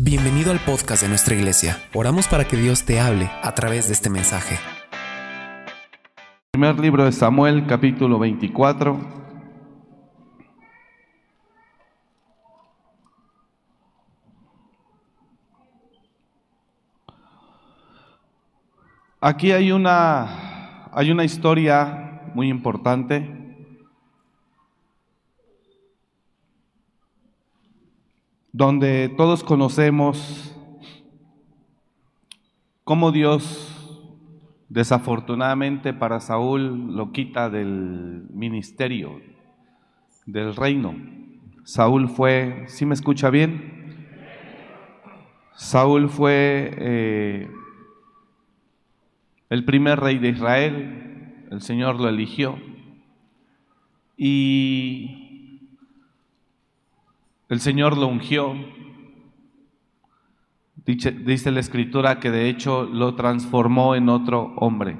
Bienvenido al podcast de nuestra iglesia. Oramos para que Dios te hable a través de este mensaje. Primer libro de Samuel, capítulo 24. Aquí hay una, hay una historia muy importante. Donde todos conocemos cómo Dios desafortunadamente para Saúl lo quita del ministerio, del reino. Saúl fue, ¿sí me escucha bien? Saúl fue eh, el primer rey de Israel, el Señor lo eligió y el Señor lo ungió. Dice, la escritura que de hecho lo transformó en otro hombre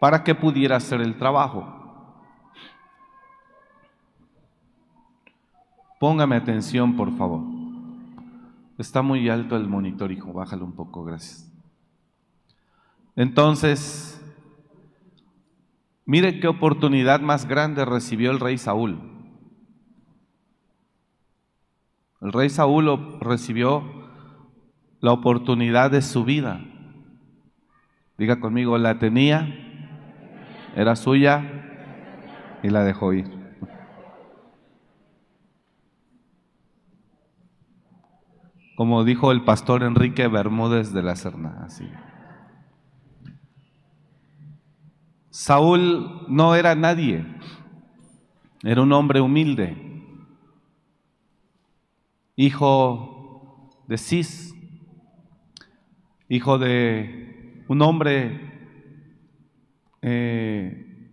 para que pudiera hacer el trabajo. Póngame atención, por favor. Está muy alto el monitor, hijo. Bájalo un poco, gracias. Entonces, mire qué oportunidad más grande recibió el rey Saúl. El rey Saúl recibió la oportunidad de su vida. Diga conmigo, la tenía, era suya y la dejó ir. Como dijo el pastor Enrique Bermúdez de la Serna, así. Saúl no era nadie, era un hombre humilde hijo de Cis, hijo de un hombre eh,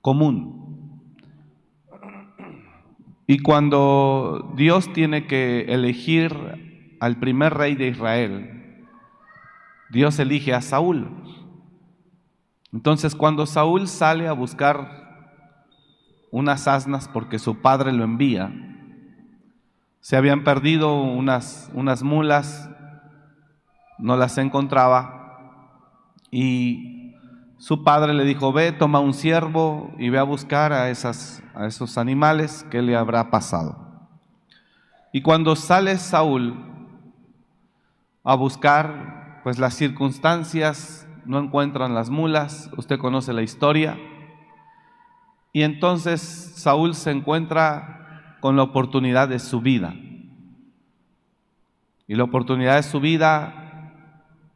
común. Y cuando Dios tiene que elegir al primer rey de Israel, Dios elige a Saúl. Entonces cuando Saúl sale a buscar unas asnas porque su padre lo envía, se habían perdido unas, unas mulas, no las encontraba y su padre le dijo, ve, toma un ciervo y ve a buscar a, esas, a esos animales, ¿qué le habrá pasado? Y cuando sale Saúl a buscar, pues las circunstancias no encuentran las mulas, usted conoce la historia, y entonces Saúl se encuentra con la oportunidad de su vida. Y la oportunidad de su vida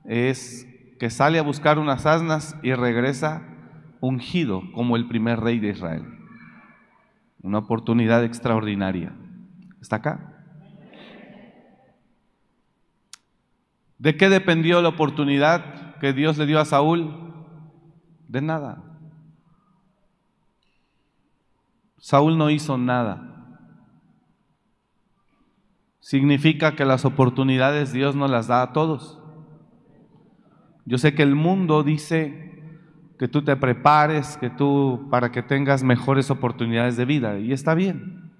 es que sale a buscar unas asnas y regresa ungido como el primer rey de Israel. Una oportunidad extraordinaria. ¿Está acá? ¿De qué dependió la oportunidad que Dios le dio a Saúl? De nada. Saúl no hizo nada significa que las oportunidades Dios no las da a todos. Yo sé que el mundo dice que tú te prepares, que tú para que tengas mejores oportunidades de vida y está bien.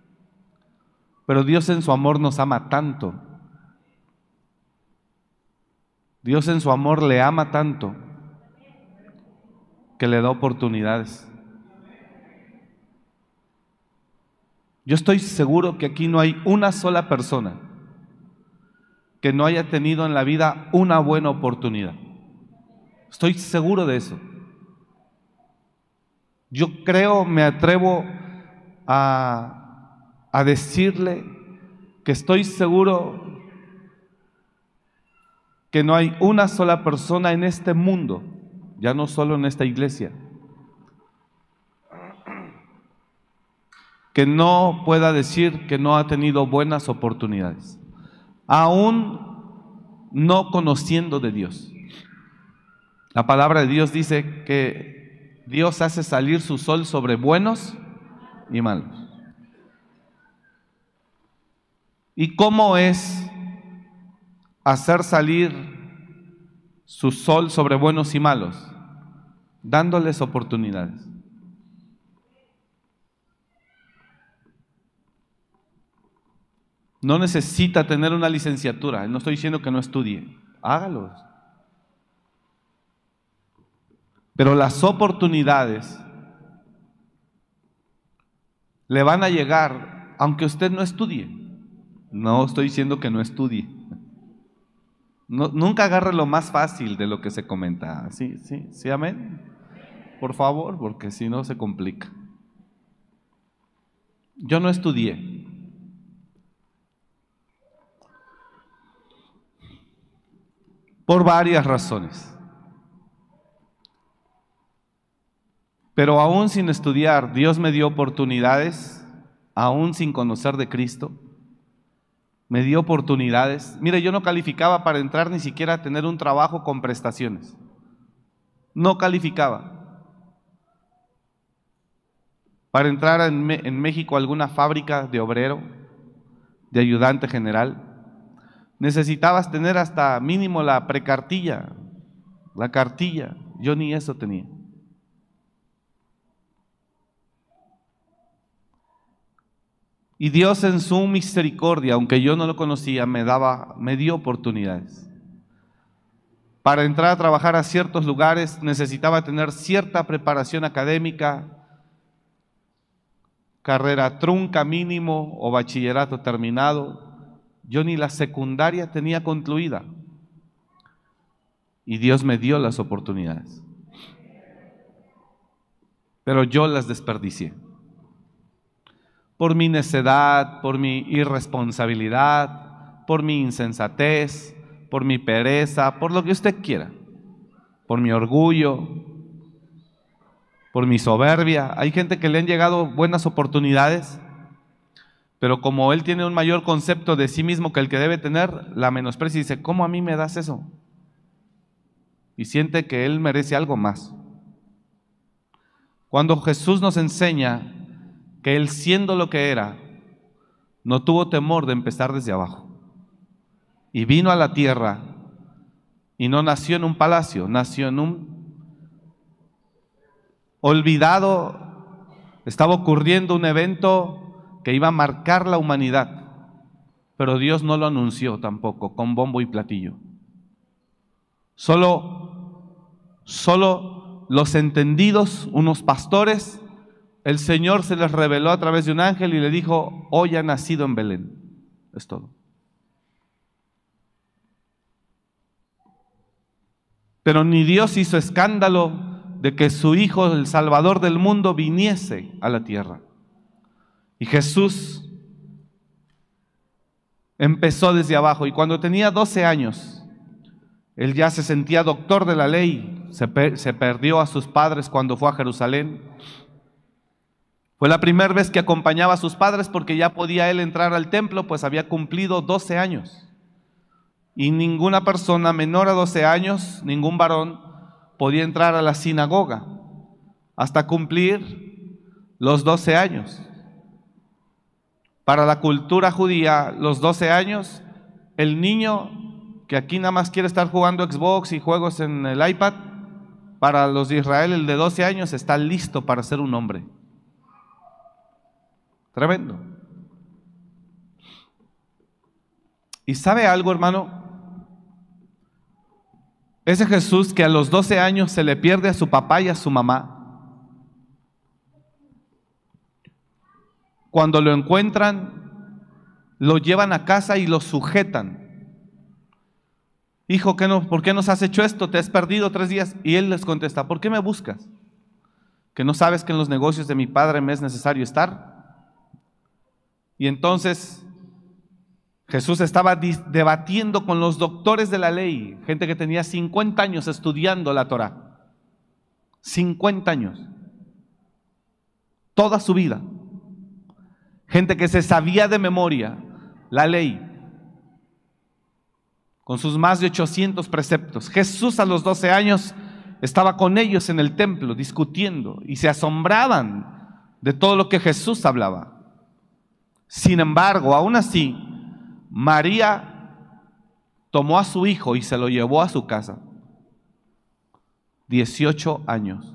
Pero Dios en su amor nos ama tanto. Dios en su amor le ama tanto que le da oportunidades. Yo estoy seguro que aquí no hay una sola persona que no haya tenido en la vida una buena oportunidad. Estoy seguro de eso. Yo creo, me atrevo a, decirle que estoy seguro que no hay una sola persona en este mundo, ya no solo en esta iglesia, que no pueda decir que no ha tenido buenas oportunidades, aún no conociendo de Dios. La palabra de Dios dice que Dios hace salir su sol sobre buenos y malos. ¿Y cómo es hacer salir su sol sobre buenos y malos? Dándoles oportunidades. No necesita tener una licenciatura. No estoy diciendo que no estudie. Hágalo. Pero las oportunidades le van a llegar aunque usted no estudie. No estoy diciendo que no estudie. nunca agarre lo más fácil de lo que se comenta. Sí, sí, sí, amén. Por favor, porque si no se complica. Yo no estudié. Por varias razones. Pero aún sin estudiar, Dios me dio oportunidades, aún sin conocer de Cristo, me dio oportunidades. Mire, yo no calificaba para entrar ni siquiera a tener un trabajo con prestaciones. No calificaba. Para entrar en, México a alguna fábrica de obrero, de ayudante general, necesitabas tener hasta mínimo la precartilla, la cartilla. Yo ni eso tenía. Y Dios en su misericordia, aunque yo no lo conocía, me daba, me dio oportunidades. Para entrar a trabajar a ciertos lugares necesitaba tener cierta preparación académica, carrera trunca mínimo o bachillerato terminado. Yo ni la secundaria tenía concluida. Y Dios me dio las oportunidades. Pero yo las desperdicié por mi necedad, por mi irresponsabilidad, por mi insensatez, por mi pereza, por lo que usted quiera, por mi orgullo, por mi soberbia. Hay gente que le han llegado buenas oportunidades, pero como él tiene un mayor concepto de sí mismo que el que debe tener, la menosprecia y dice, ¿cómo a mí me das eso? Y siente que él merece algo más. Cuando Jesús nos enseña que él siendo lo que era, no tuvo temor de empezar desde abajo. Y vino a la tierra y no nació en un palacio, nació en un olvidado, estaba ocurriendo un evento que iba a marcar la humanidad, pero Dios no lo anunció tampoco con bombo y platillo. Solo, solo los entendidos, unos pastores, el Señor se les reveló a través de un ángel y le dijo, hoy ha nacido en Belén. Es todo. Pero ni Dios hizo escándalo de que su Hijo, el Salvador del mundo, viniese a la tierra. Y Jesús empezó desde abajo y cuando tenía 12 años, él ya se sentía doctor de la ley, se, perdió a sus padres cuando fue a Jerusalén fue la primera vez que acompañaba a sus padres porque ya podía él entrar al templo, pues había cumplido 12 años. Y ninguna persona menor a 12 años, ningún varón, podía entrar a la sinagoga hasta cumplir los 12 años. Para la cultura judía, los 12 años, el niño que aquí nada más quiere estar jugando Xbox y juegos en el iPad, para los de Israel, el de 12 años está listo para ser un hombre. Tremendo. ¿Y sabe algo, hermano? Ese Jesús que a los 12 años se le pierde a su papá y a su mamá, cuando lo encuentran, lo llevan a casa y lo sujetan. Hijo, ¿qué no, ¿por qué nos has hecho esto? Te has perdido tres días. Y él les contesta, ¿por qué me buscas? ¿Que no sabes que en los negocios de mi padre me es necesario estar? Y entonces Jesús estaba debatiendo con los doctores de la ley, gente que tenía 50 años estudiando la Torah. 50 años. Toda su vida. Gente que se sabía de memoria la ley. Con sus más de 800 preceptos. Jesús a los 12 años estaba con ellos en el templo discutiendo y se asombraban de todo lo que Jesús hablaba. Sin embargo, aún así, María tomó a su hijo y se lo llevó a su casa. 18 años.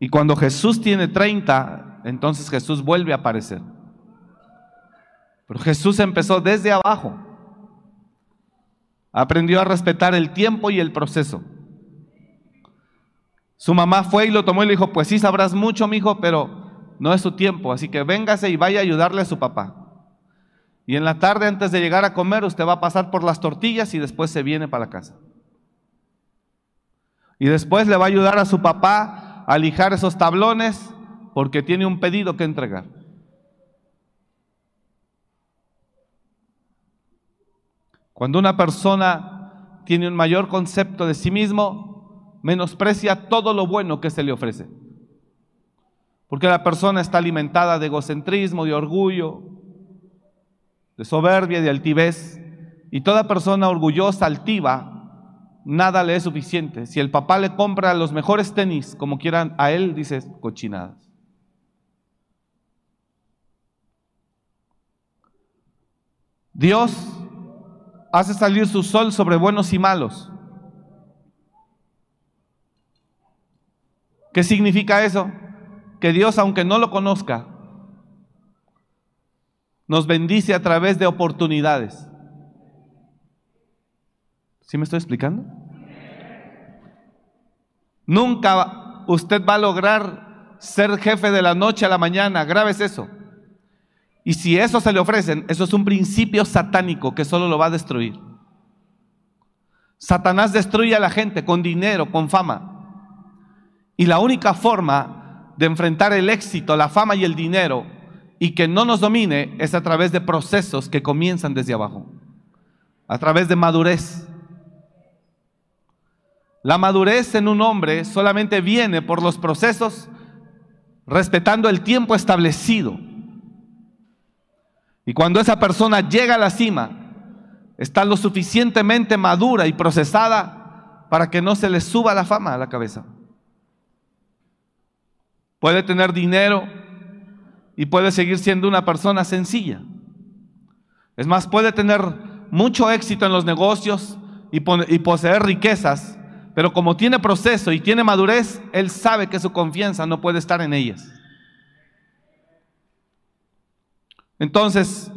Y cuando Jesús tiene 30, entonces Jesús vuelve a aparecer. Pero Jesús empezó desde abajo. Aprendió a respetar el tiempo y el proceso. Su mamá fue y lo tomó y le dijo, pues sí sabrás mucho, mi hijo, pero no es su tiempo, así que véngase y vaya a ayudarle a su papá. Y en la tarde, antes de llegar a comer, usted va a pasar por las tortillas y después se viene para la casa. Y después le va a ayudar a su papá a lijar esos tablones porque tiene un pedido que entregar. Cuando una persona tiene un mayor concepto de sí mismo, menosprecia todo lo bueno que se le ofrece. Porque la persona está alimentada de egocentrismo, de orgullo, de soberbia, de altivez. Y toda persona orgullosa, altiva, nada le es suficiente. Si el papá le compra los mejores tenis, como quieran, a él dice cochinadas. Dios hace salir su sol sobre buenos y malos. ¿Qué significa eso? Que Dios, aunque no lo conozca, nos bendice a través de oportunidades. ¿Sí me estoy explicando? Nunca usted va a lograr ser jefe de la noche a la mañana. Grabes eso. Y si eso se le ofrecen, eso es un principio satánico que solo lo va a destruir. Satanás destruye a la gente con dinero, con fama. Y la única forma de enfrentar el éxito, la fama y el dinero y que no nos domine es a través de procesos que comienzan desde abajo, a través de madurez. La madurez en un hombre solamente viene por los procesos respetando el tiempo establecido. Y cuando esa persona llega a la cima, está lo suficientemente madura y procesada para que no se le suba la fama a la cabeza. Puede tener dinero y puede seguir siendo una persona sencilla. Es más, puede tener mucho éxito en los negocios y, poseer riquezas, pero como tiene proceso y tiene madurez, él sabe que su confianza no puede estar en ellas. Entonces,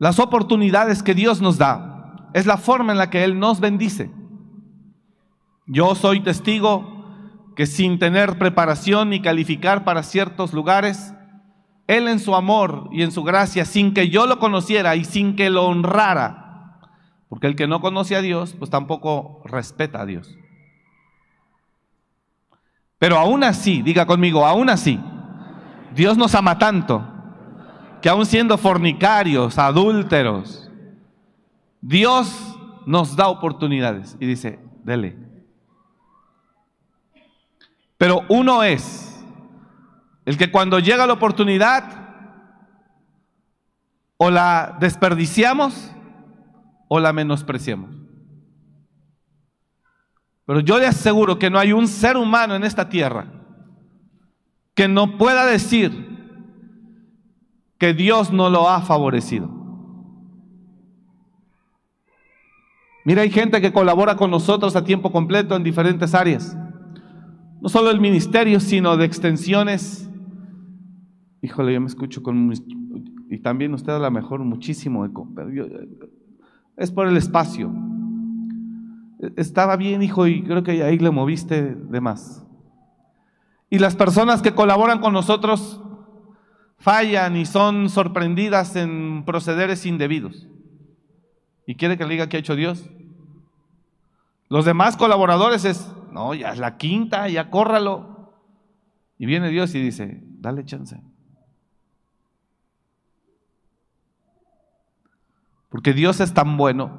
las oportunidades que Dios nos da es la forma en la que Él nos bendice. Yo soy testigo que sin tener preparación ni calificar para ciertos lugares, Él en su amor y en su gracia, sin que yo lo conociera y sin que lo honrara, porque el que no conoce a Dios, pues tampoco respeta a Dios. Pero aún así, diga conmigo, aún así, Dios nos ama tanto que aún siendo fornicarios, adúlteros, Dios nos da oportunidades y dice, dele. Pero uno es el que cuando llega la oportunidad, o la desperdiciamos o la menospreciamos. Pero yo le aseguro que no hay un ser humano en esta tierra que no pueda decir, que Dios no lo ha favorecido. Mira, hay gente que colabora con nosotros a tiempo completo en diferentes áreas. No solo el ministerio, sino de extensiones. Híjole, yo me escucho con... Y también usted a lo mejor muchísimo eco, pero es por el espacio. Estaba bien, hijo, y creo que ahí le moviste de más. Y las personas que colaboran con nosotros fallan y son sorprendidas en procederes indebidos. ¿Y quiere que le diga qué ha hecho Dios? Los demás colaboradores es, no, ya es la quinta, ya córralo. Y viene Dios y dice, dale chance. Porque Dios es tan bueno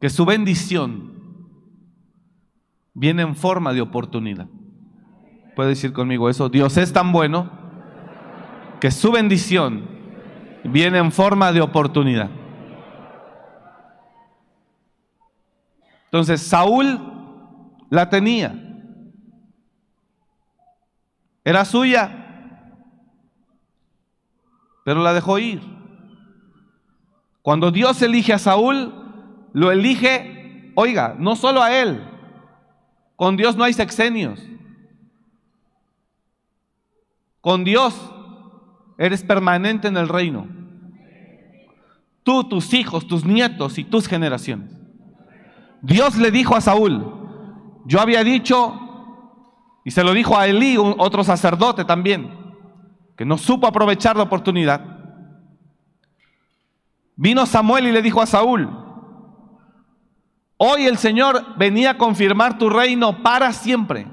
que su bendición viene en forma de oportunidad. Puede decir conmigo eso, Dios es tan bueno que su bendición viene en forma de oportunidad. Entonces, Saúl la tenía. Era suya, pero la dejó ir. Cuando Dios elige a Saúl, lo elige, oiga, no solo a él. Con Dios no hay sexenios. Con Dios eres permanente en el reino. Tú, tus hijos, tus nietos y tus generaciones. Dios le dijo a Saúl, yo había dicho, y se lo dijo a Elí, otro sacerdote también, que no supo aprovechar la oportunidad. Vino Samuel y le dijo a Saúl, hoy el Señor venía a confirmar tu reino para siempre.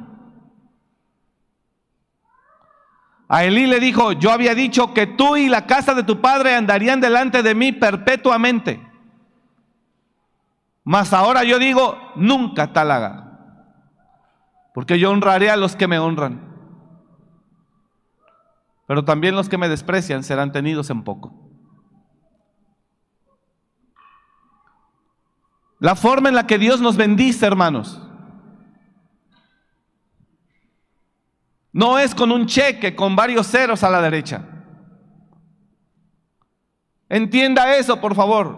A Elí le dijo, yo había dicho que tú y la casa de tu padre andarían delante de mí perpetuamente. Mas ahora yo digo, nunca tal haga. Porque yo honraré a los que me honran. Pero también los que me desprecian serán tenidos en poco. La forma en la que Dios nos bendice, hermanos, no es con un cheque con varios ceros a la derecha. Entienda eso, por favor.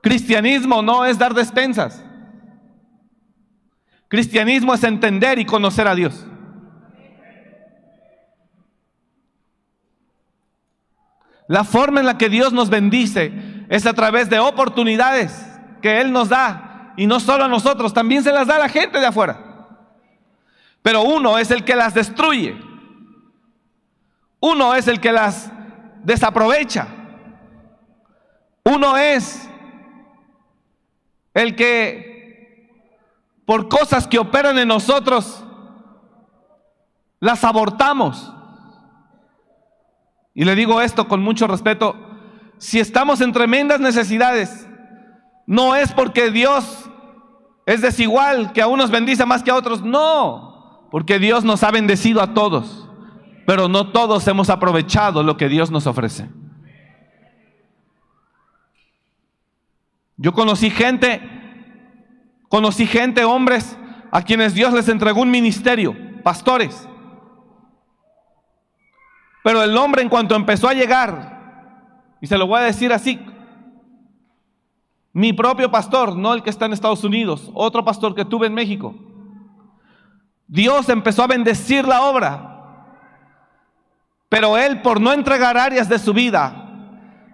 Cristianismo no es dar despensas. Cristianismo es entender y conocer a Dios. La forma en la que Dios nos bendice es a través de oportunidades que Él nos da. Y no solo a nosotros, también se las da a la gente de afuera. Pero uno es el que las destruye. Uno es el que las desaprovecha. Uno es el que por cosas que operan en nosotros las abortamos. Y le digo esto con mucho respeto, si estamos en tremendas necesidades, no es porque Dios es desigual, que a unos bendice más que a otros, no, porque Dios nos ha bendecido a todos, pero no todos hemos aprovechado lo que Dios nos ofrece. Yo conocí gente, conocí gente, hombres, a quienes Dios les entregó un ministerio, pastores. Pero el hombre en cuanto empezó a llegar, y se lo voy a decir así, mi propio pastor, no el que está en Estados Unidos, otro pastor que tuve en México, Dios empezó a bendecir la obra, pero él por no entregar áreas de su vida,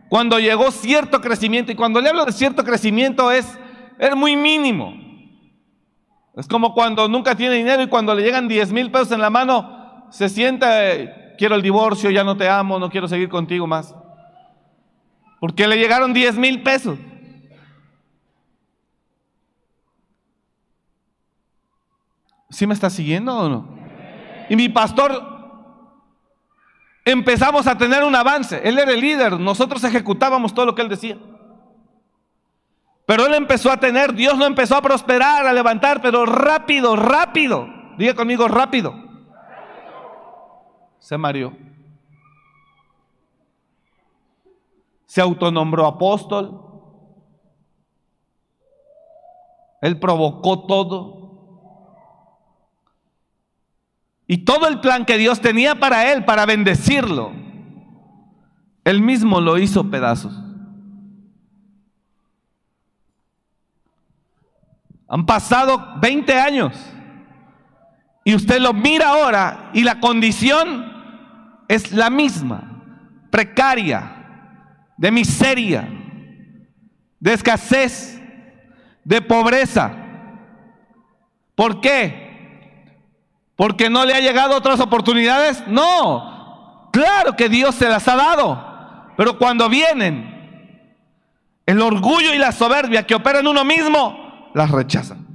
cuando llegó cierto crecimiento, y cuando le hablo de cierto crecimiento es, es muy mínimo. Es como cuando nunca tiene dinero y cuando le llegan 10 mil pesos en la mano, se siente, quiero el divorcio, ya no te amo, no quiero seguir contigo más. Porque le llegaron 10 mil pesos. ¿Sí me está siguiendo o no? Y mi pastor empezamos a tener un avance. Él era el líder, nosotros ejecutábamos todo lo que él decía. Pero él empezó a tener, Dios lo empezó a prosperar, a levantar, pero rápido, rápido. Diga conmigo, rápido. Se mareó. Se autonombró apóstol. Él provocó todo. Y todo el plan que Dios tenía para él, para bendecirlo, él mismo lo hizo pedazos. Han pasado 20 años y usted lo mira ahora y la condición es la misma, precaria, de miseria, de escasez, de pobreza. ¿Por qué? ¿Porque no le ha llegado otras oportunidades? No. Claro que Dios se las ha dado. Pero cuando vienen, el orgullo y la soberbia que operan uno mismo, las rechazan.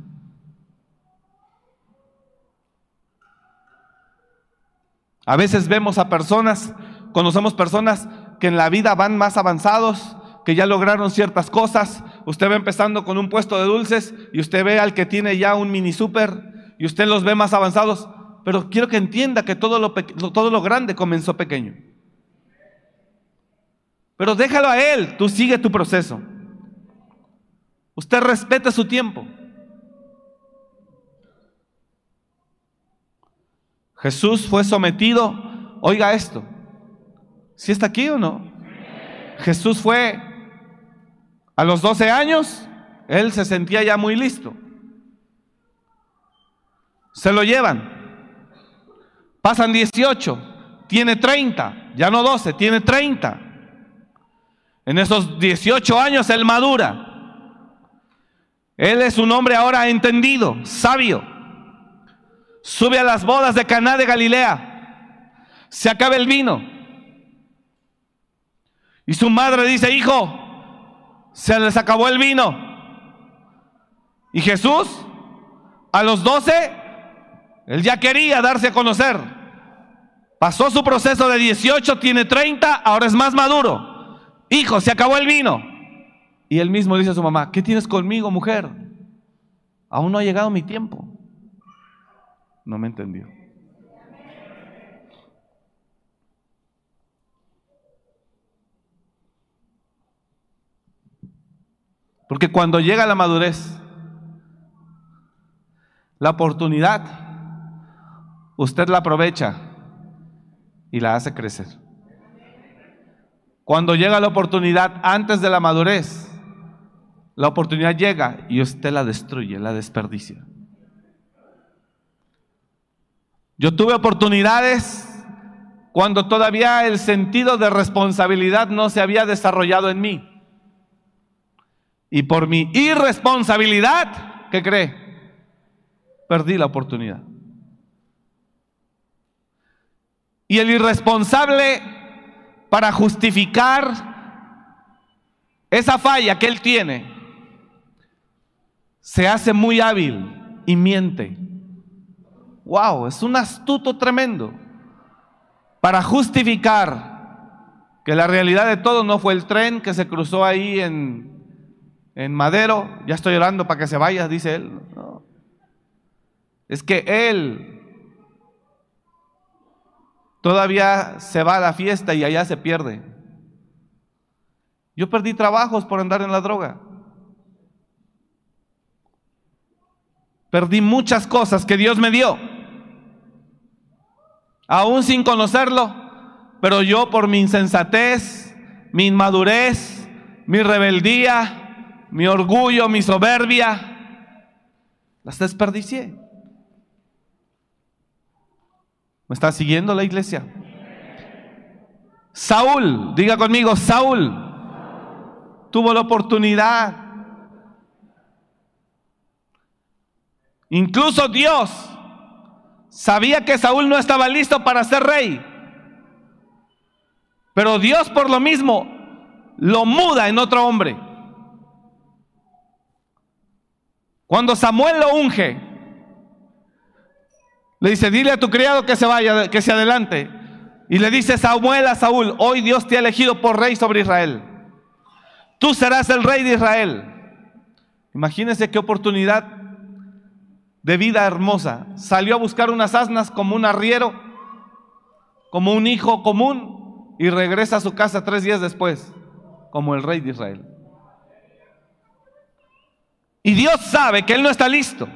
A veces vemos a personas, conocemos personas que en la vida van más avanzados, que ya lograron ciertas cosas. Usted va empezando con un puesto de dulces y usted ve al que tiene ya un mini super y usted los ve más avanzados, pero quiero que entienda que todo lo, todo lo grande comenzó pequeño. Pero déjalo a Él, tú sigue tu proceso. Usted respeta su tiempo. Jesús fue sometido, oiga esto, ¿si está aquí o no? Jesús fue a los 12 años, él se sentía ya muy listo. Se lo llevan. Pasan 18, tiene 30, ya no 12, tiene 30. En esos 18 años él madura. Él es un hombre ahora entendido, sabio. Sube a las bodas de Caná de Galilea. Se acaba el vino. Y su madre dice, hijo, se les acabó el vino. Y Jesús, a los 12, él ya quería darse a conocer. Pasó su proceso de 18, tiene 30, ahora es más maduro. Hijo, se acabó el vino. Y él mismo dice a su mamá, ¿qué tienes conmigo, mujer? Aún no ha llegado mi tiempo. No me entendió. Porque cuando llega la madurez, la oportunidad, usted la aprovecha y la hace crecer. Cuando llega la oportunidad antes de la madurez, la oportunidad llega y usted la destruye, la desperdicia. Yo tuve oportunidades cuando todavía el sentido de responsabilidad no se había desarrollado en mí. Y por mi irresponsabilidad, ¿qué cree? Perdí la oportunidad. Y el irresponsable, para justificar esa falla que él tiene, se hace muy hábil y miente. Wow, es un astuto tremendo para justificar que la realidad de todo no fue el tren que se cruzó ahí en, en Madero. Ya estoy orando para que se vaya, dice él. Es que él todavía se va a la fiesta y allá se pierde. Yo perdí trabajos por andar en la droga. Perdí muchas cosas que Dios me dio aún sin conocerlo, pero yo por mi insensatez, mi inmadurez, mi rebeldía, mi orgullo, mi soberbia, las desperdicié. ¿Me está siguiendo la iglesia? Saúl, diga conmigo, Saúl tuvo la oportunidad. Incluso Dios Sabía que Saúl no estaba listo para ser rey. Pero Dios por lo mismo lo muda en otro hombre. Cuando Samuel lo unge, le dice, dile a tu criado que se vaya, que se adelante. Y le dice Samuel a Saúl, hoy Dios te ha elegido por rey sobre Israel. Tú serás el rey de Israel. Imagínense qué oportunidad de vida hermosa. Salió a buscar unas asnas como un arriero, como un hijo común, y regresa a su casa tres días después, como el rey de Israel. Y Dios sabe que él no está listo.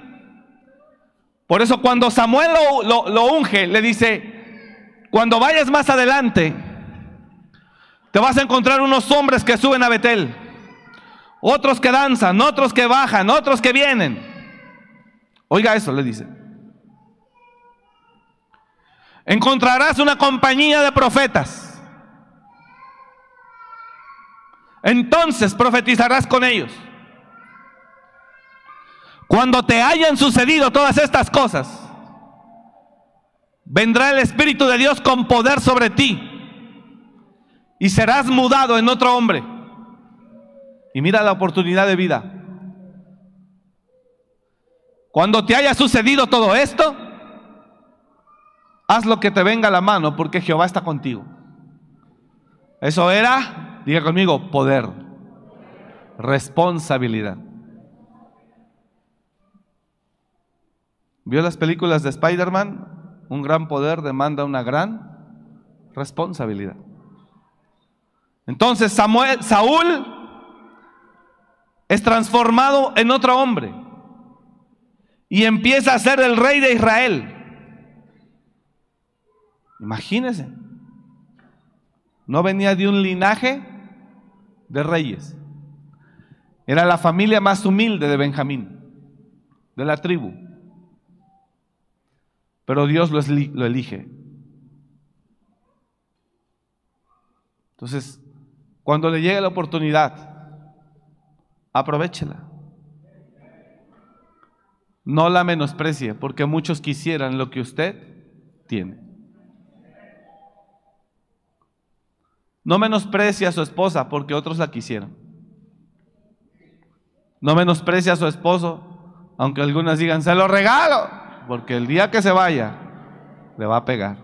Por eso cuando Samuel lo, unge, le dice, cuando vayas más adelante, te vas a encontrar unos hombres que suben a Betel, otros que danzan, otros que bajan, otros que vienen. Oiga eso, le dice. Encontrarás una compañía de profetas. Entonces profetizarás con ellos. Cuando te hayan sucedido todas estas cosas, vendrá el Espíritu de Dios con poder sobre ti y serás mudado en otro hombre. Y mira la oportunidad de vida. Cuando te haya sucedido todo esto, haz lo que te venga a la mano porque Jehová está contigo. Eso era, diga conmigo, poder, responsabilidad. ¿Vio las películas de Spider-Man? Un gran poder demanda una gran responsabilidad. Entonces Samuel, Saúl es transformado en otro hombre y empieza a ser el rey de Israel. Imagínense. No venía de un linaje de reyes. Era la familia más humilde de Benjamín, de la tribu. Pero Dios lo, elige. Entonces, cuando le llegue la oportunidad, aprovechela. No la menosprecie, porque muchos quisieran lo que usted tiene. No menosprecie a su esposa porque otros la quisieran. No menosprecie a su esposo, aunque algunas digan, se lo regalo, porque el día que se vaya, le va a pegar.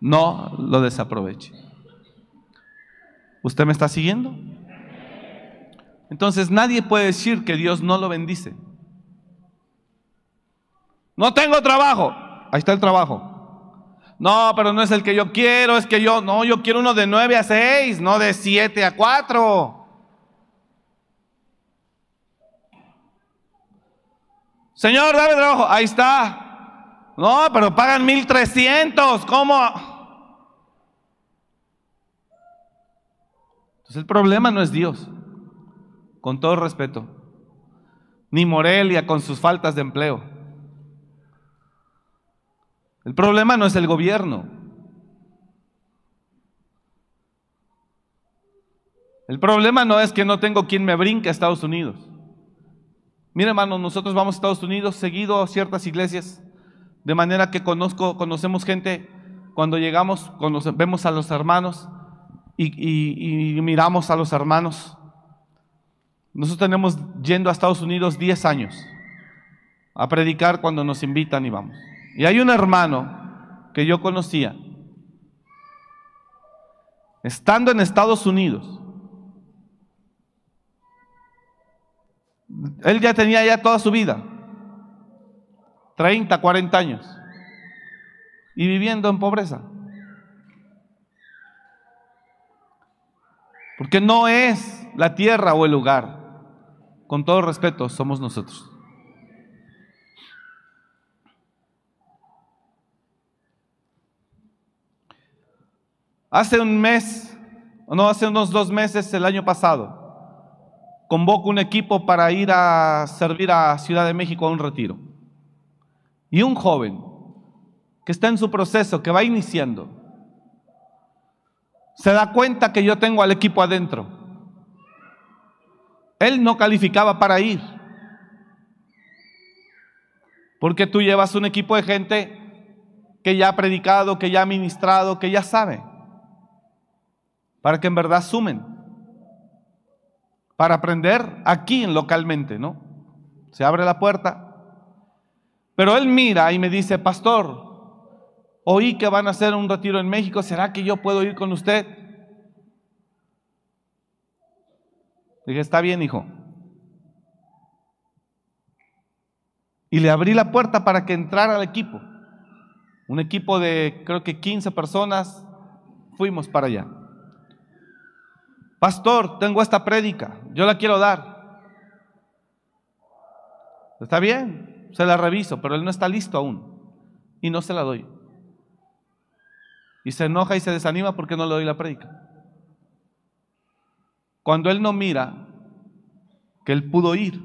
No lo desaproveche. ¿Usted me está siguiendo? Entonces nadie puede decir que Dios no lo bendice. No tengo trabajo. Ahí está el trabajo. No, pero no es el que yo quiero, es que yo, no, yo quiero uno de 9 a 6, no de 7 a 4. Señor, dame trabajo. Ahí está. No, pero pagan 1300. ¿Cómo? Entonces el problema no es Dios, con todo respeto, ni Morelia con sus faltas de empleo. El problema no es el gobierno. El problema no es que no tengo quien me brinque a Estados Unidos. Mire, hermano, nosotros vamos a Estados Unidos seguido a ciertas iglesias, de manera que conozco, conocemos gente, cuando llegamos, vemos a los hermanos y, y miramos a los hermanos. Nosotros tenemos yendo a Estados Unidos 10 años a predicar cuando nos invitan y vamos. Y hay un hermano que yo conocía, estando en Estados Unidos, él ya tenía ya toda su vida, 30, 40 años, y viviendo en pobreza. Porque no es la tierra o el lugar. Con todo respeto, somos nosotros. Hace un mes, no, hace unos dos meses, el año pasado, convoco un equipo para ir a servir a Ciudad de México a un retiro. Y un joven que está en su proceso, que va iniciando, se da cuenta que yo tengo al equipo adentro. Él no calificaba para ir. Porque tú llevas un equipo de gente que ya ha predicado, que ya ha ministrado, que ya sabe para que en verdad sumen, para aprender aquí localmente, ¿no? Se abre la puerta. Pero él mira y me dice, pastor, oí que van a hacer un retiro en México, ¿será que yo puedo ir con usted? Dije, está bien, hijo. Y le abrí la puerta para que entrara al equipo. Un equipo de creo que 15 personas, fuimos para allá. Pastor, tengo esta prédica, yo la quiero dar. Está bien, se la reviso, pero él no está listo aún y no se la doy. Y se enoja y se desanima porque no le doy la prédica. Cuando él no mira que él pudo ir.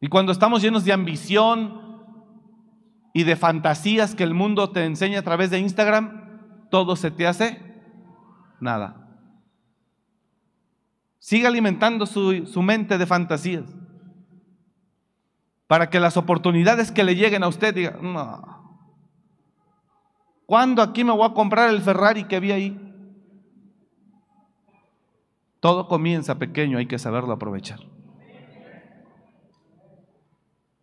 Y cuando estamos llenos de ambición, y de fantasías que el mundo te enseña a través de Instagram, todo se te hace nada. Sigue alimentando su, su mente de fantasías para que las oportunidades que le lleguen a usted diga, no. ¿Cuándo aquí me voy a comprar el Ferrari que vi ahí? Todo comienza pequeño, hay que saberlo aprovechar.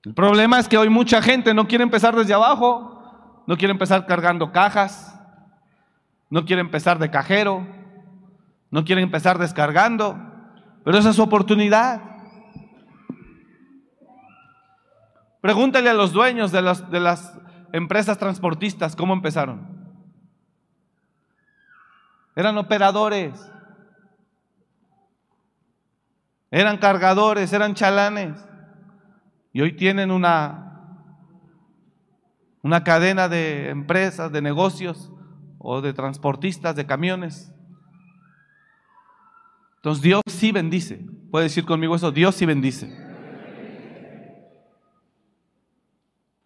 El problema es que hoy mucha gente no quiere empezar desde abajo, no quiere empezar cargando cajas, no quiere empezar de cajero, no quiere empezar descargando, pero esa es su oportunidad. Pregúntale a los dueños de las, de las empresas transportistas cómo empezaron. Eran operadores, eran cargadores, eran chalanes. Y hoy tienen una, una cadena de empresas, de negocios o de transportistas de camiones. Entonces Dios sí bendice. Puede decir conmigo eso, Dios sí bendice.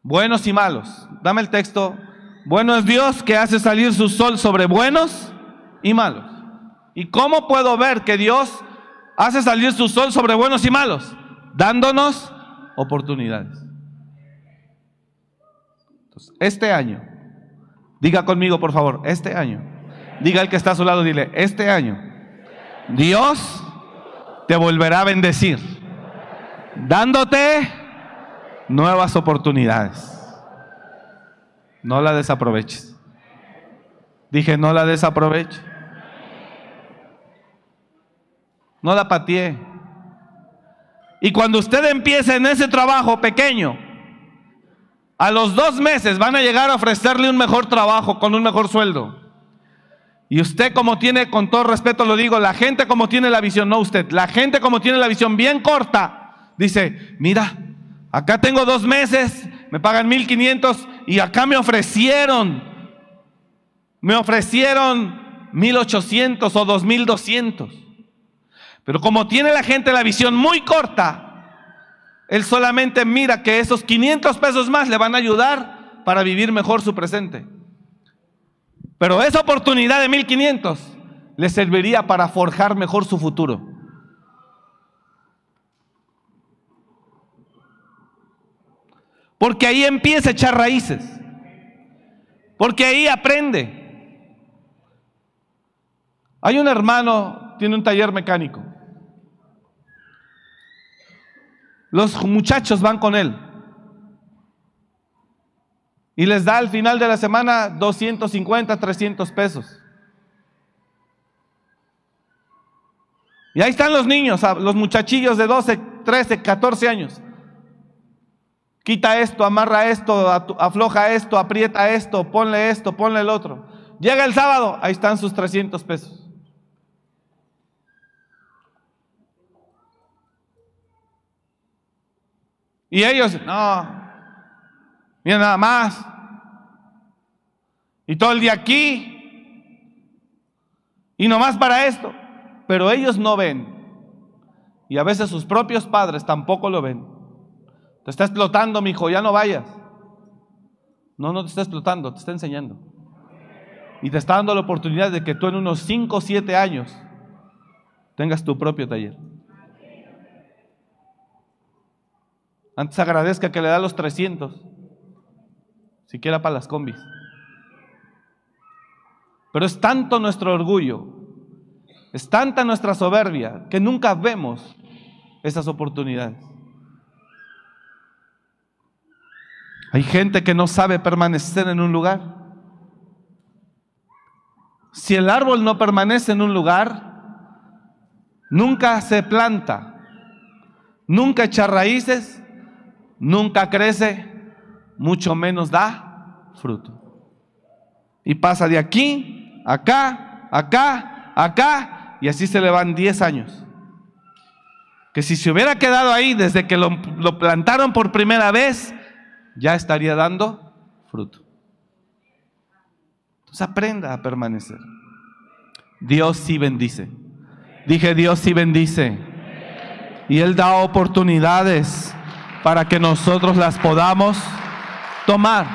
buenos y malos. Dame el texto. Bueno es Dios que hace salir su sol sobre buenos y malos. ¿Y cómo puedo ver que Dios hace salir su sol sobre buenos y malos? Dándonos oportunidades. este año, diga conmigo por favor, este año, diga el que está a su lado, dile, este año, Dios te volverá a bendecir, dándote nuevas oportunidades. No la desaproveches. Dije, no la desaproveches. No la patee. Y cuando usted empiece en ese trabajo pequeño, a los dos meses van a llegar a ofrecerle un mejor trabajo con un mejor sueldo. Y usted como tiene, con todo respeto lo digo, la gente como tiene la visión, no usted, la gente como tiene la visión bien corta, dice, mira, acá tengo dos meses, me pagan 1500 y acá me ofrecieron, me ofrecieron 1800 o 2200. Pero como tiene la gente la visión muy corta, él solamente mira que esos 500 pesos más le van a ayudar para vivir mejor su presente. Pero esa oportunidad de 1500 le serviría para forjar mejor su futuro. Porque ahí empieza a echar raíces. Porque ahí aprende. Hay un hermano, tiene un taller mecánico. Los muchachos van con él. Y les da al final de la semana 250, 300 pesos. Y ahí están los niños, los muchachillos de 12, 13, 14 años. Quita esto, amarra esto, afloja esto, aprieta esto, ponle esto, ponle el otro. Llega el sábado, ahí están sus 300 pesos. Y ellos, no, mira nada más. Y todo el día aquí. Y nomás para esto. Pero ellos no ven. Y a veces sus propios padres tampoco lo ven. Te está explotando, mi hijo, ya no vayas. No, no te está explotando, te está enseñando. Y te está dando la oportunidad de que tú en unos 5 o 7 años tengas tu propio taller. Antes agradezca que le da los 300, siquiera para las combis. Pero es tanto nuestro orgullo, es tanta nuestra soberbia que nunca vemos esas oportunidades. Hay gente que no sabe permanecer en un lugar. Si el árbol no permanece en un lugar, nunca se planta, nunca echa raíces, nunca crece, mucho menos da fruto. Y pasa de aquí, acá, acá, acá, y así se le van 10 años. Que si se hubiera quedado ahí desde que lo, plantaron por primera vez, ya estaría dando fruto. Entonces aprenda a permanecer. Dios sí bendice. Dije, Dios sí bendice. Y Él da oportunidades para que nosotros las podamos tomar.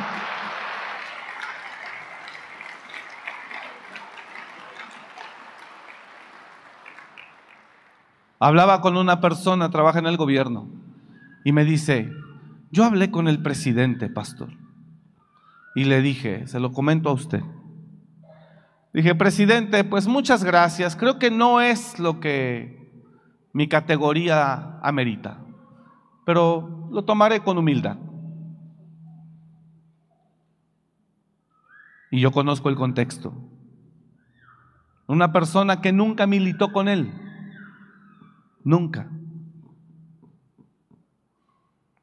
Hablaba con una persona, trabaja en el gobierno, y me dice, yo hablé con el presidente, pastor, y le dije, se lo comento a usted. Dije, presidente, pues muchas gracias, creo que no es lo que mi categoría amerita, pero lo tomaré con humildad. Y yo conozco el contexto. Una persona que nunca militó con él, nunca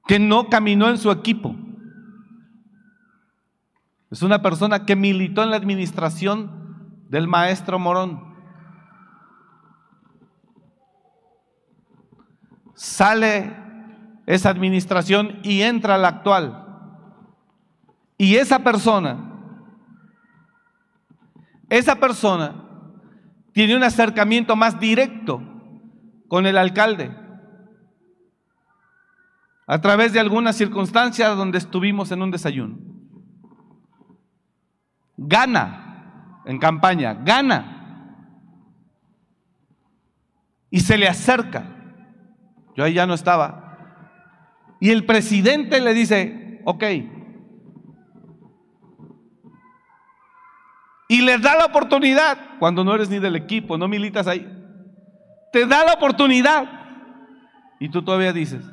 que no caminó en su equipo. Es una persona que militó en la administración del maestro Morón. Sale esa administración y entra la actual. Y esa persona, esa persona tiene un acercamiento más directo con el alcalde a través de alguna circunstancia donde estuvimos en un desayuno. Gana en campaña, gana. Y se le acerca. Yo ahí ya no estaba. Y el presidente le dice, ok. Y le da la oportunidad, cuando no eres ni del equipo, no militas ahí. Te da la oportunidad. Y tú todavía dices,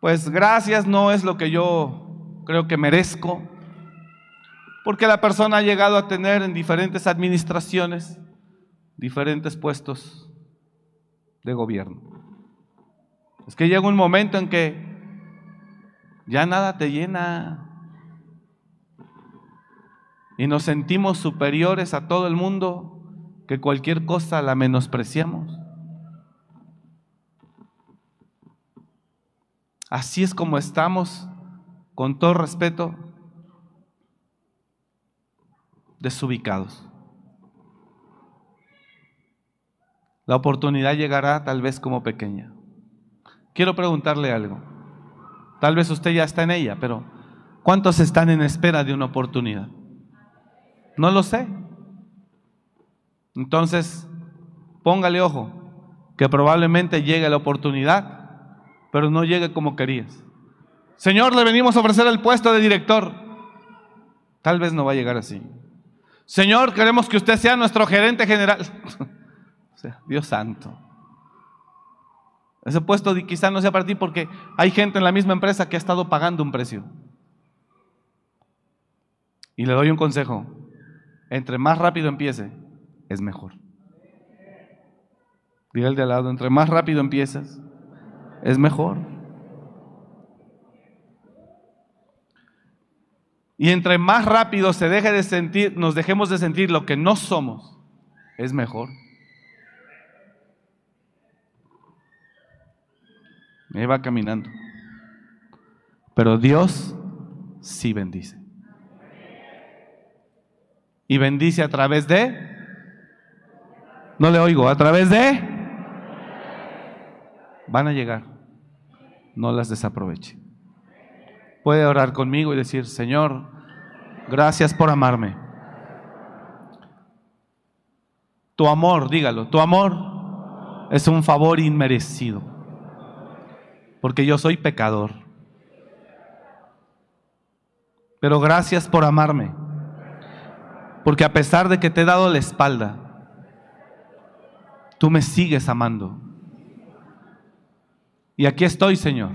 pues gracias no es lo que yo creo que merezco, porque la persona ha llegado a tener en diferentes administraciones diferentes puestos de gobierno. Es que llega un momento en que ya nada te llena y nos sentimos superiores a todo el mundo, que cualquier cosa la menospreciamos. Así es como estamos, con todo respeto, desubicados. La oportunidad llegará tal vez como pequeña. Quiero preguntarle algo. Tal vez usted ya está en ella, pero ¿cuántos están en espera de una oportunidad? No lo sé. Entonces, póngale ojo, que probablemente llegue la oportunidad, pero no llegue como querías. Señor, le venimos a ofrecer el puesto de director. Tal vez no va a llegar así. Señor, queremos que usted sea nuestro gerente general. o sea, Dios santo. Ese puesto quizá no sea para ti porque hay gente en la misma empresa que ha estado pagando un precio. Y le doy un consejo. Entre más rápido empiece, es mejor. Diga el de al lado, entre más rápido empiezas, es mejor. Y entre más rápido se deje de sentir, nos dejemos de sentir lo que no somos, es mejor. Me va caminando. Pero Dios sí bendice. Y bendice a través de... No le oigo, a través de... Van a llegar. No las desaproveche. Puede orar conmigo y decir, Señor, gracias por amarme. Tu amor, dígalo, tu amor es un favor inmerecido porque yo soy pecador. Pero gracias por amarme, porque a pesar de que te he dado la espalda, tú me sigues amando. Y aquí estoy, Señor,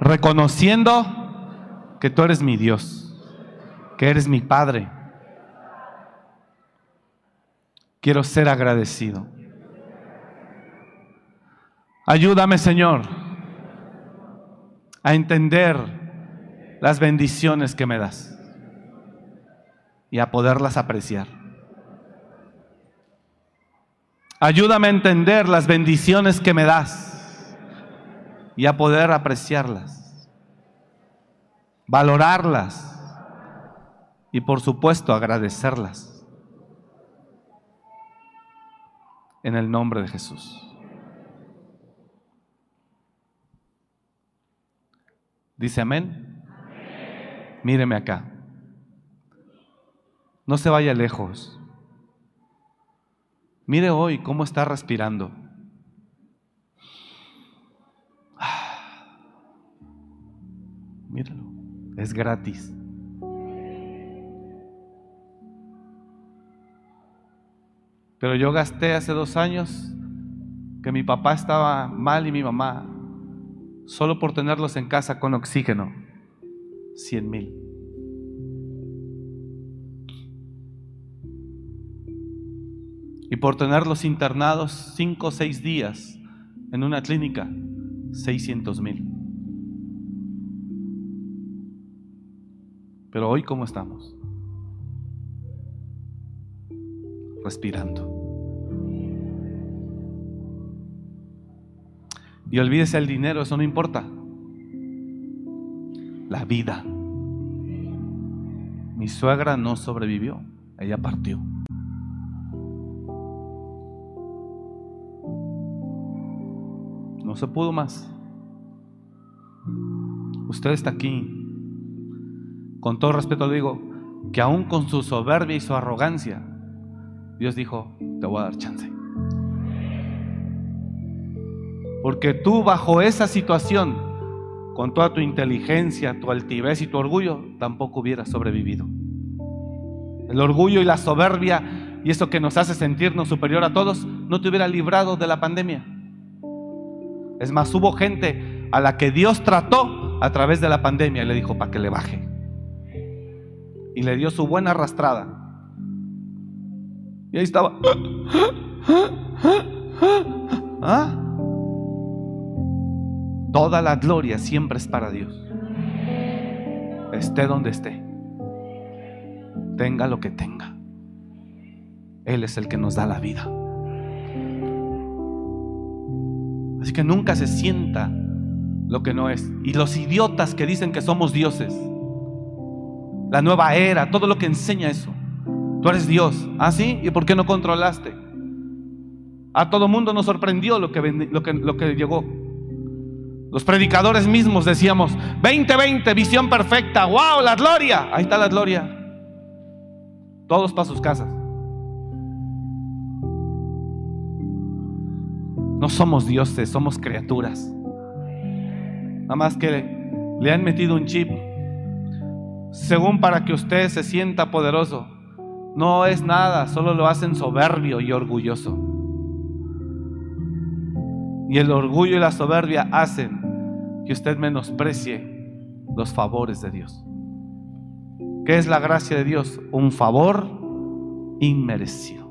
reconociendo que tú eres mi Dios, que eres mi Padre. Quiero ser agradecido. Ayúdame, Señor a entender las bendiciones que me das y a poderlas apreciar. Ayúdame a entender las bendiciones que me das y a poder apreciarlas, valorarlas y por supuesto agradecerlas. En el nombre de Jesús. Dice amén. Míreme acá. No se vaya lejos. Mire hoy cómo está respirando. Míralo, es gratis. Pero yo gasté hace dos años que mi papá estaba mal y mi mamá solo por tenerlos en casa con oxígeno, 100 mil. Y por tenerlos internados cinco o seis días en una clínica, 600 mil. Pero hoy, ¿cómo estamos? Respirando. Y olvídese el dinero, eso no importa. La vida. Mi suegra no sobrevivió, ella partió. No se pudo más. usted está aquí. Con todo respeto le digo que aún con su soberbia y su arrogancia, Dios dijo, te voy a dar chance. Porque tú bajo esa situación, con toda tu inteligencia, tu altivez y tu orgullo, tampoco hubieras sobrevivido. El orgullo y la soberbia y eso que nos hace sentirnos superior a todos, no te hubiera librado de la pandemia. Es más, hubo gente a la que Dios trató a través de la pandemia y le dijo para que le baje. Y le dio su buena arrastrada. Y ahí estaba. ¿Ah? Toda la gloria siempre es para Dios. Esté donde esté. Tenga lo que tenga. Él es el que nos da la vida. Así que nunca se sienta lo que no es. Y los idiotas que dicen que somos dioses. La nueva era, todo lo que enseña eso. Tú eres Dios. ¿Ah, sí? ¿Y por qué no controlaste? A todo mundo nos sorprendió lo que, lo que, lo que llegó. Los predicadores mismos decíamos, 2020, visión perfecta, wow, la gloria. Ahí está la gloria. Todos para sus casas. No somos dioses, somos criaturas. Nada más que le han metido un chip, según para que usted se sienta poderoso. No es nada, solo lo hacen soberbio y orgulloso. Y el orgullo y la soberbia hacen que usted menosprecie los favores de Dios. ¿Qué es la gracia de Dios? Un favor inmerecido.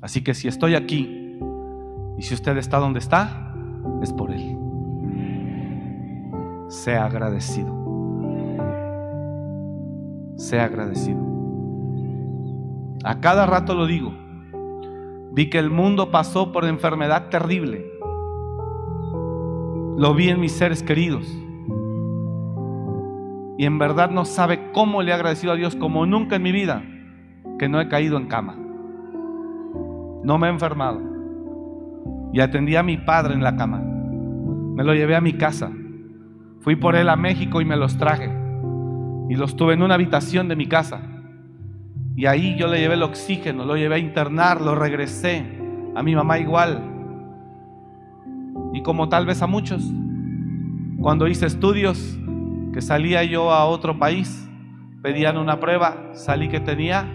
Así que si estoy aquí y si usted está donde está, es por Él. Sea agradecido. Sea agradecido. A cada rato lo digo. Vi que el mundo pasó por enfermedad terrible lo vi en mis seres queridos. Y en verdad no sabe cómo le he agradecido a Dios como nunca en mi vida que no he caído en cama. No me he enfermado. Y atendí a mi padre en la cama. Me lo llevé a mi casa. Fui por él a México y me los traje. Y los tuve en una habitación de mi casa. Y ahí yo le llevé el oxígeno, lo llevé a internar, lo regresé. A mi mamá igual y como tal vez a muchos. Cuando hice estudios, que salía yo a otro país, pedían una prueba, salí que tenía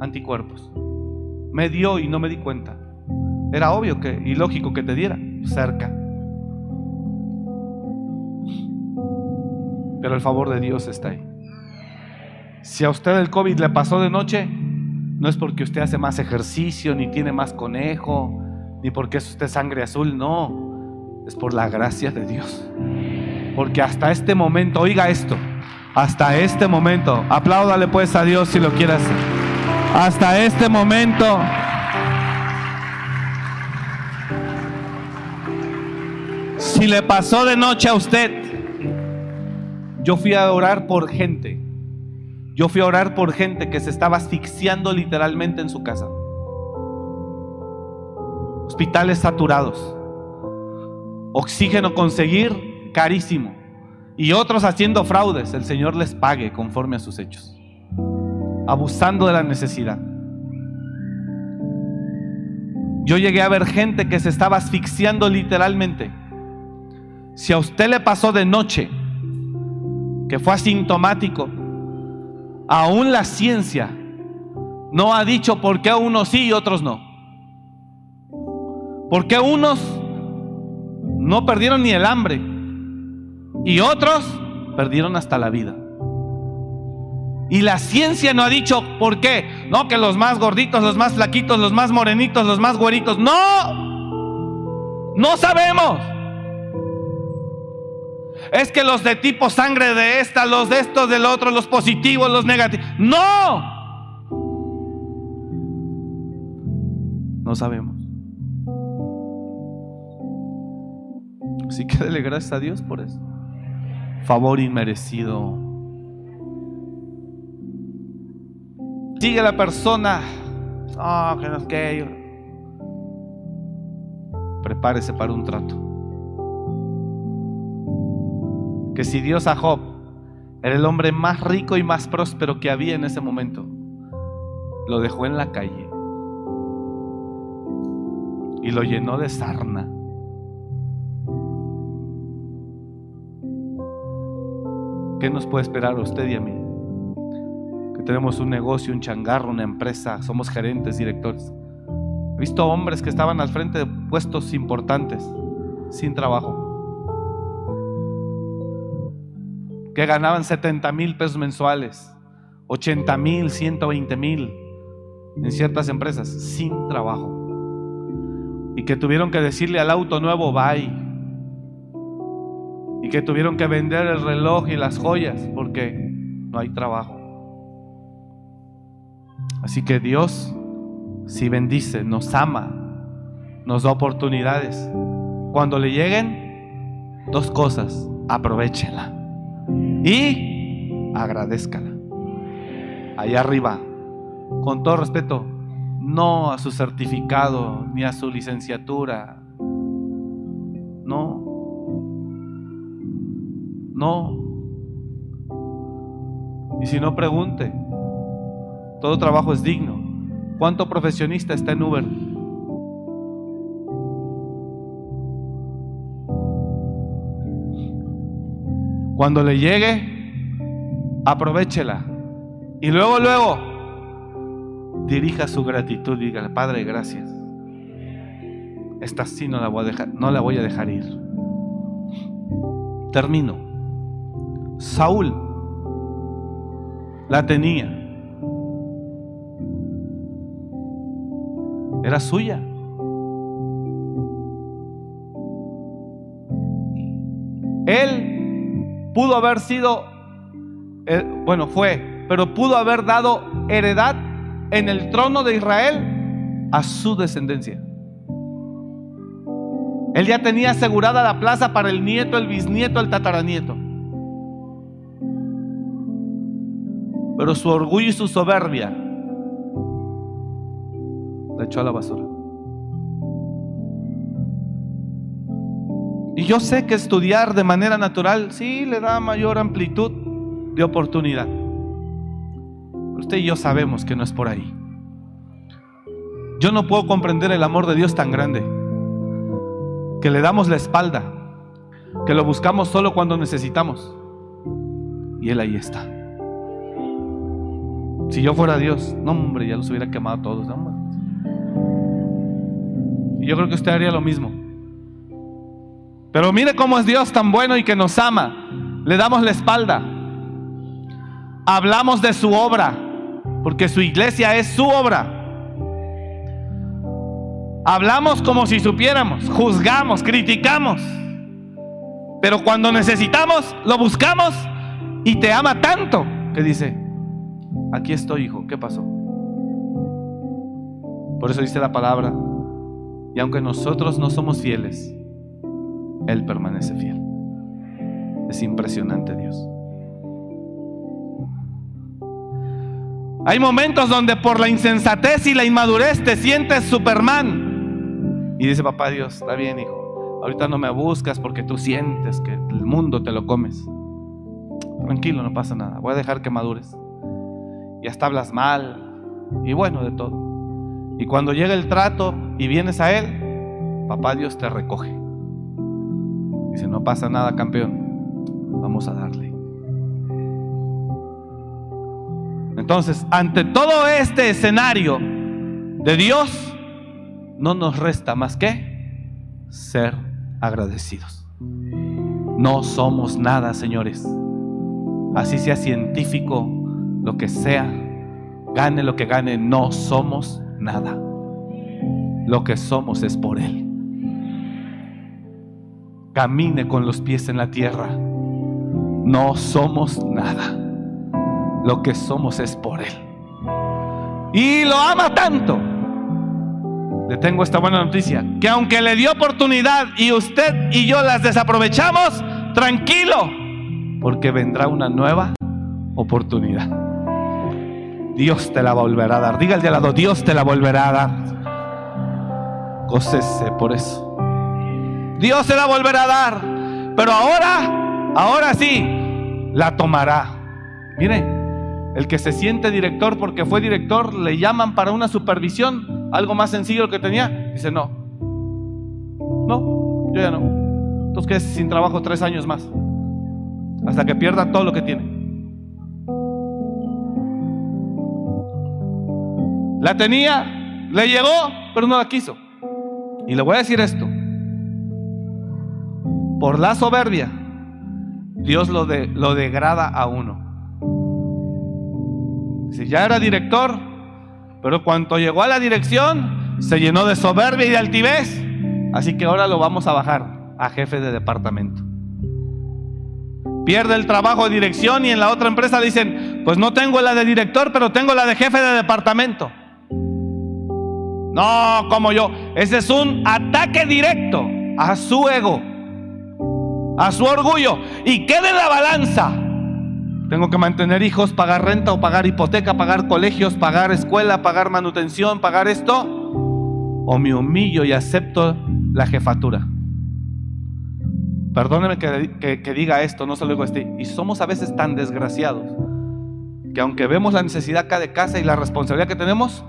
anticuerpos. Me dio y no me di cuenta. Era obvio que y lógico que te diera cerca. Pero el favor de Dios está ahí. Si a usted el COVID le pasó de noche, no es porque usted hace más ejercicio, ni tiene más conejo, ni porque es usted sangre azul, no, es por la gracia de Dios. Porque hasta este momento, oiga esto, hasta este momento, apláudale pues a Dios si lo quiere hacer. Hasta este momento, si le pasó de noche a usted, yo fui a orar por gente. Yo fui a orar por gente que se estaba asfixiando literalmente en su casa hospitales saturados, oxígeno conseguir carísimo y otros haciendo fraudes, el Señor les pague conforme a sus hechos, abusando de la necesidad. Yo llegué a ver gente que se estaba asfixiando literalmente. Si a usted le pasó de noche, que fue asintomático, aún la ciencia no ha dicho por qué unos sí y otros no. Porque unos no perdieron ni el hambre y otros perdieron hasta la vida. Y la ciencia no ha dicho por qué. No, que los más gorditos, los más flaquitos, los más morenitos, los más güeritos. No. No sabemos. Es que los de tipo sangre de esta, los de estos del otro, los positivos, los negativos. No. No sabemos. Así que dele gracias a Dios por eso. Favor inmerecido. Sigue la persona. Ah, que no que. Prepárese para un trato. que si Dios a Job era el hombre más rico y más próspero que había en ese momento, lo dejó en la calle y lo llenó de sarna. ¿Qué nos puede esperar a usted y a mí? Que tenemos un negocio, un changarro, una empresa, somos gerentes, directores. He visto hombres que estaban al frente de puestos importantes, sin trabajo, que ganaban 70 mil pesos mensuales, 80 mil, 120 mil en ciertas empresas, sin trabajo. Y que tuvieron que decirle al auto nuevo, bye. Y que tuvieron que vender el reloj y las joyas porque no hay trabajo. Así que Dios si bendice, nos ama, nos da oportunidades. Cuando le lleguen, dos cosas, aprovechela y agradezcala. Allá arriba, con todo respeto, no a su certificado ni a su licenciatura. No. Y si no pregunte, todo trabajo es digno. ¿Cuánto profesionista está en Uber? Cuando le llegue, aprovechela. Y luego, luego, dirija su gratitud. Diga, Padre, gracias. Esta sí no la voy a dejar, no la voy a dejar ir. Termino. Saúl la tenía. era suya. Él pudo haber sido, eh, bueno, fue, pero pudo haber dado heredad en el trono de Israel a su descendencia. Él ya tenía asegurada la plaza para el nieto, el bisnieto, el tataranieto. Pero su orgullo y su soberbia echó a la basura. Y yo sé que estudiar de manera natural sí le da mayor amplitud de oportunidad. usted y yo sabemos que no es por ahí. Yo no puedo comprender el amor de Dios tan grande, que le damos la espalda, que lo buscamos solo cuando necesitamos. Y Él ahí está. Si yo fuera Dios, no hombre, ya los hubiera quemado todos. No, y yo creo que usted haría lo mismo. Pero mire cómo es Dios tan bueno y que nos ama. Le damos la espalda. Hablamos de su obra, porque su iglesia es su obra. Hablamos como si supiéramos, juzgamos, criticamos. Pero cuando necesitamos, lo buscamos y te ama tanto que dice, aquí estoy hijo, ¿qué pasó? Por eso dice la palabra, y aunque nosotros no somos fieles, Él permanece fiel. Es impresionante Dios. Hay momentos donde por la insensatez y la inmadurez te sientes Superman. Y dice, papá Dios, está bien, hijo. Ahorita no me buscas porque tú sientes que el mundo te lo comes. Tranquilo, no pasa nada. Voy a dejar que madures. Y hasta hablas mal. Y bueno, de todo. Y cuando llega el trato y vienes a Él, papá Dios te recoge. Dice, no pasa nada, campeón. Vamos a darle. Entonces, ante todo este escenario de Dios, no nos resta más que ser agradecidos. No somos nada, señores. Así sea científico, lo que sea, gane lo que gane, no somos nada. Lo que somos es por Él. Camine con los pies en la tierra. No somos nada. Lo que somos es por Él. Y lo ama tanto. Le tengo esta buena noticia. Que aunque le dio oportunidad y usted y yo las desaprovechamos, tranquilo. Porque vendrá una nueva oportunidad. Dios te la volverá a dar. Diga al de lado, Dios te la volverá a dar. Gócese por eso. Dios se la volverá a dar. Pero ahora ahora sí, la tomará. Mire, el que se siente director porque fue director, le llaman para una supervisión, algo más sencillo que tenía, dice no. No, yo ya no. Entonces quedes sin trabajo tres años más, hasta que pierda todo lo que tiene. La tenía, le llegó, pero no la quiso. Y le voy a decir esto. Por la soberbia, Dios lo, de, lo degrada a uno. Si ya era director, pero cuando llegó a la dirección, se llenó de soberbia y de altivez. Así que ahora lo vamos a bajar a jefe de departamento. Pierde el trabajo de dirección y en la otra empresa dicen, pues no tengo la de director, pero tengo la de jefe de departamento. No, como yo. Ese es un ataque directo a su ego, a su orgullo. Y quede la balanza. Tengo que mantener hijos, pagar renta o pagar hipoteca, pagar colegios, pagar escuela, pagar manutención, pagar esto. O me humillo y acepto la jefatura. Perdóneme que, que, diga esto, no se lo digo a este. Y somos a veces tan desgraciados que aunque vemos la necesidad acá de casa y la responsabilidad que tenemos,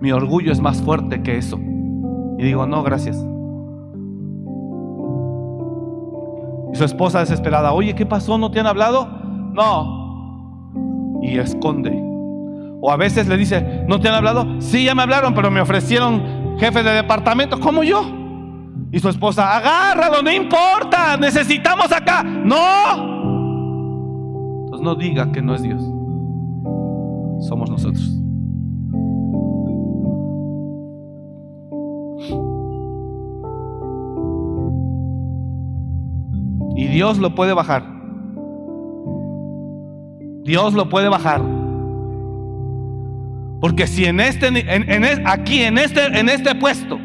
mi orgullo es más fuerte que eso. Y digo, no, gracias. Y su esposa desesperada, oye, ¿qué pasó? ¿No te han hablado? No. Y esconde. O a veces le dice, ¿no te han hablado? Sí, ya me hablaron, pero me ofrecieron jefe de departamento, como yo. Y su esposa, agárralo, no importa, necesitamos acá. No. Entonces no diga que no es Dios. Somos nosotros. Y Dios lo puede bajar. Dios lo puede bajar. Porque si en este, en, aquí, en este, en este puesto,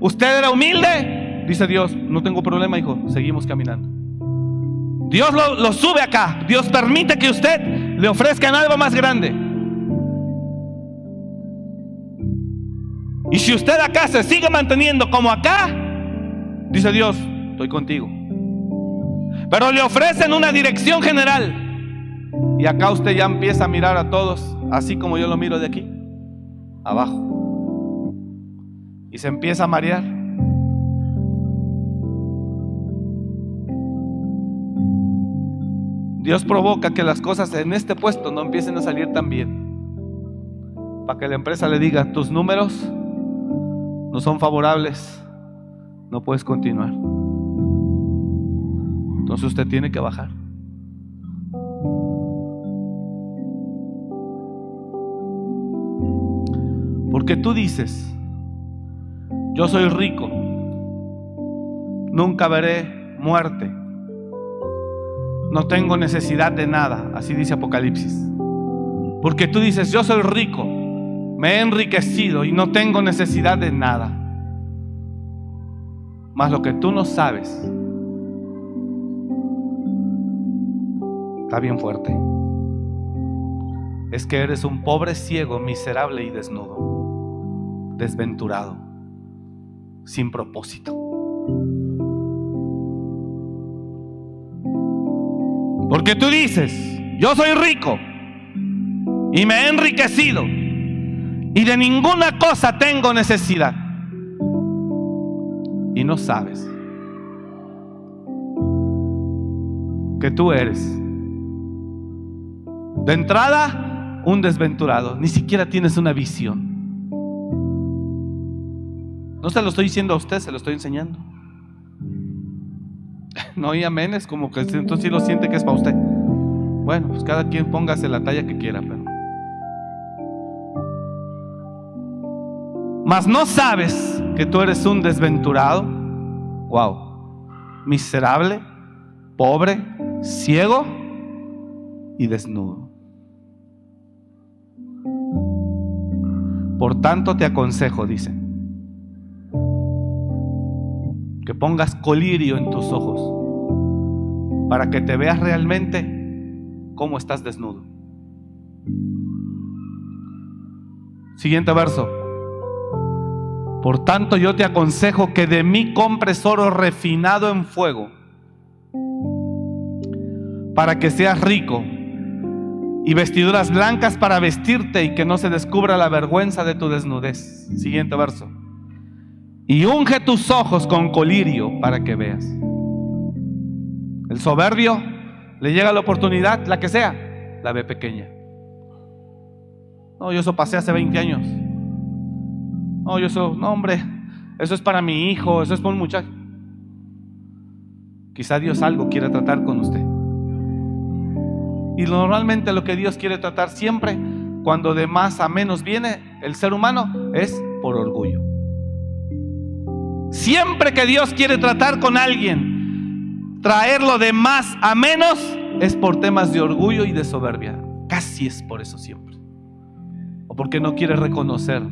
usted era humilde, dice Dios, no tengo problema, hijo, seguimos caminando. Dios lo, lo sube acá. Dios permite que usted le ofrezcan algo más grande. Y si usted acá se sigue manteniendo como acá, dice Dios, estoy contigo. Pero le ofrecen una dirección general. Y acá usted ya empieza a mirar a todos, así como yo lo miro de aquí, abajo. Y se empieza a marear. Dios provoca que las cosas en este puesto no empiecen a salir tan bien. Para que la empresa le diga, tus números no son favorables, no puedes continuar. Entonces usted tiene que bajar. Porque tú dices, yo soy rico, nunca veré muerte, no tengo necesidad de nada, así dice Apocalipsis. Porque tú dices, yo soy rico, me he enriquecido y no tengo necesidad de nada. Más lo que tú no sabes Está bien fuerte. Es que eres un pobre ciego, miserable y desnudo, desventurado, sin propósito. Porque tú dices, yo soy rico y me he enriquecido y de ninguna cosa tengo necesidad. Y no sabes que tú eres de entrada, un desventurado. Ni siquiera tienes una visión. No se lo estoy diciendo a usted, se lo estoy enseñando. No, y amén, es como que entonces sí lo siente que es para usted. Bueno, pues cada quien póngase la talla que quiera, pero. Mas no sabes que tú eres un desventurado. Wow. Miserable, pobre, ciego y desnudo. Por tanto te aconsejo, dice, que pongas colirio en tus ojos para que te veas realmente cómo estás desnudo. Siguiente verso. Por tanto yo te aconsejo que de mí compres oro refinado en fuego, para que seas rico y vestiduras blancas para vestirte y que no se descubra la vergüenza de tu desnudez. Siguiente verso. Y unge tus ojos con colirio para que veas. El soberbio le llega la oportunidad, la que sea, la ve pequeña. No, yo eso pasé hace 20 años. No, yo eso, no hombre, eso es para mi hijo, eso es para un muchacho. Quizá Dios algo quiere tratar con usted. Y normalmente lo que Dios quiere tratar siempre, cuando de más a menos viene el ser humano, es por orgullo. Siempre que Dios quiere tratar con alguien, traerlo de más a menos, es por temas de orgullo y de soberbia. Casi es por eso siempre. O porque no quiere reconocer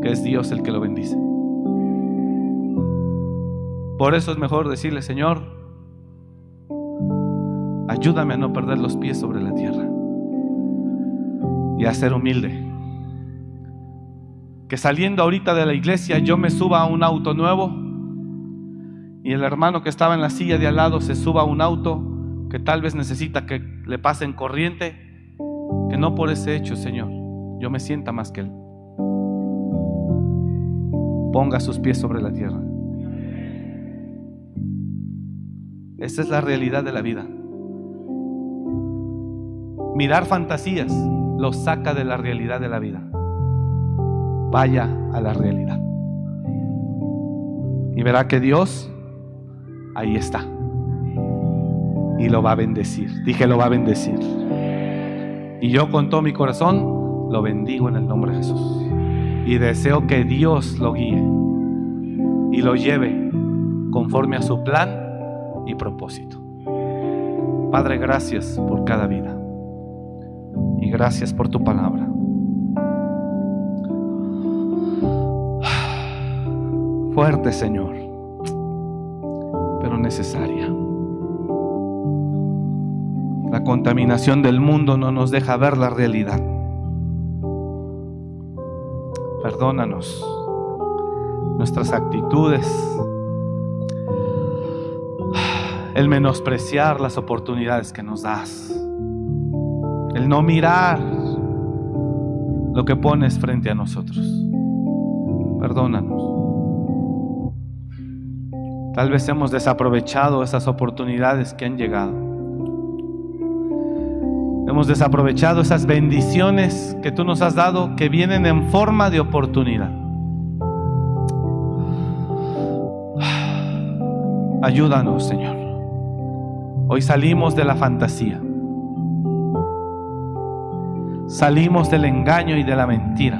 que es Dios el que lo bendice. Por eso es mejor decirle, Señor, Ayúdame a no perder los pies sobre la tierra y a ser humilde. Que saliendo ahorita de la iglesia yo me suba a un auto nuevo y el hermano que estaba en la silla de al lado se suba a un auto que tal vez necesita que le pasen corriente, que no por ese hecho, Señor, yo me sienta más que él. Ponga sus pies sobre la tierra. Esa es la realidad de la vida. Mirar fantasías lo saca de la realidad de la vida. Vaya a la realidad. Y verá que Dios ahí está. Y lo va a bendecir. Dije, lo va a bendecir. Y yo con todo mi corazón lo bendigo en el nombre de Jesús. Y deseo que Dios lo guíe y lo lleve conforme a su plan y propósito. Padre, gracias por cada vida gracias por tu palabra. Fuerte, Señor, pero necesaria. La contaminación del mundo no nos deja ver la realidad. Perdónanos nuestras actitudes, el menospreciar las oportunidades que nos das el no mirar lo que pones frente a nosotros. Perdónanos. Tal vez hemos desaprovechado esas oportunidades que han llegado. Hemos desaprovechado esas bendiciones que tú nos has dado que vienen en forma de oportunidad. Ayúdanos, Señor. Hoy salimos de la fantasía. Salimos del engaño y de la mentira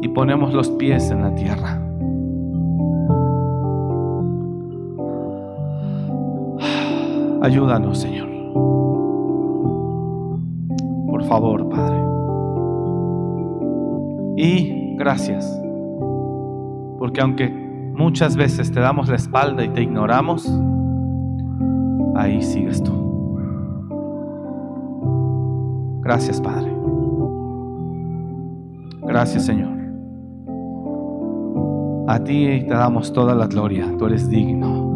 y ponemos los pies en la tierra. Ayúdanos, Señor. Por favor, Padre. Y gracias. Porque aunque muchas veces te damos la espalda y te ignoramos, ahí sigues tú. Gracias, Padre. Gracias, Señor. A ti te damos toda la gloria. Tú eres digno.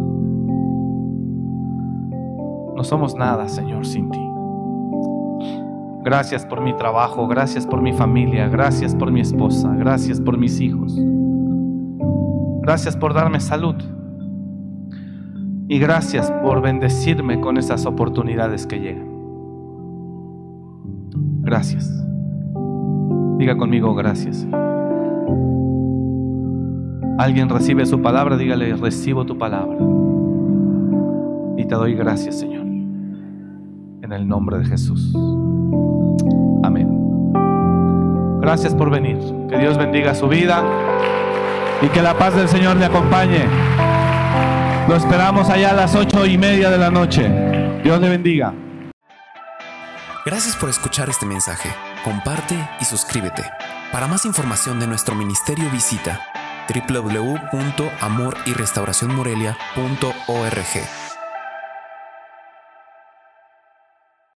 No somos nada, Señor, sin ti. Gracias por mi trabajo, gracias por mi familia, gracias por mi esposa, gracias por mis hijos. Gracias por darme salud. Y gracias por bendecirme con esas oportunidades que llegan. Gracias. Diga conmigo, gracias. Alguien recibe su palabra, dígale, recibo tu palabra. Y te doy gracias, Señor. En el nombre de Jesús. Amén. Gracias por venir. Que Dios bendiga su vida y que la paz del Señor le acompañe. Lo esperamos allá a las ocho y media de la noche. Dios le bendiga. Gracias por escuchar este mensaje. Comparte y suscríbete. Para más información de nuestro ministerio visita www.amoryrestauracionmorelia.org.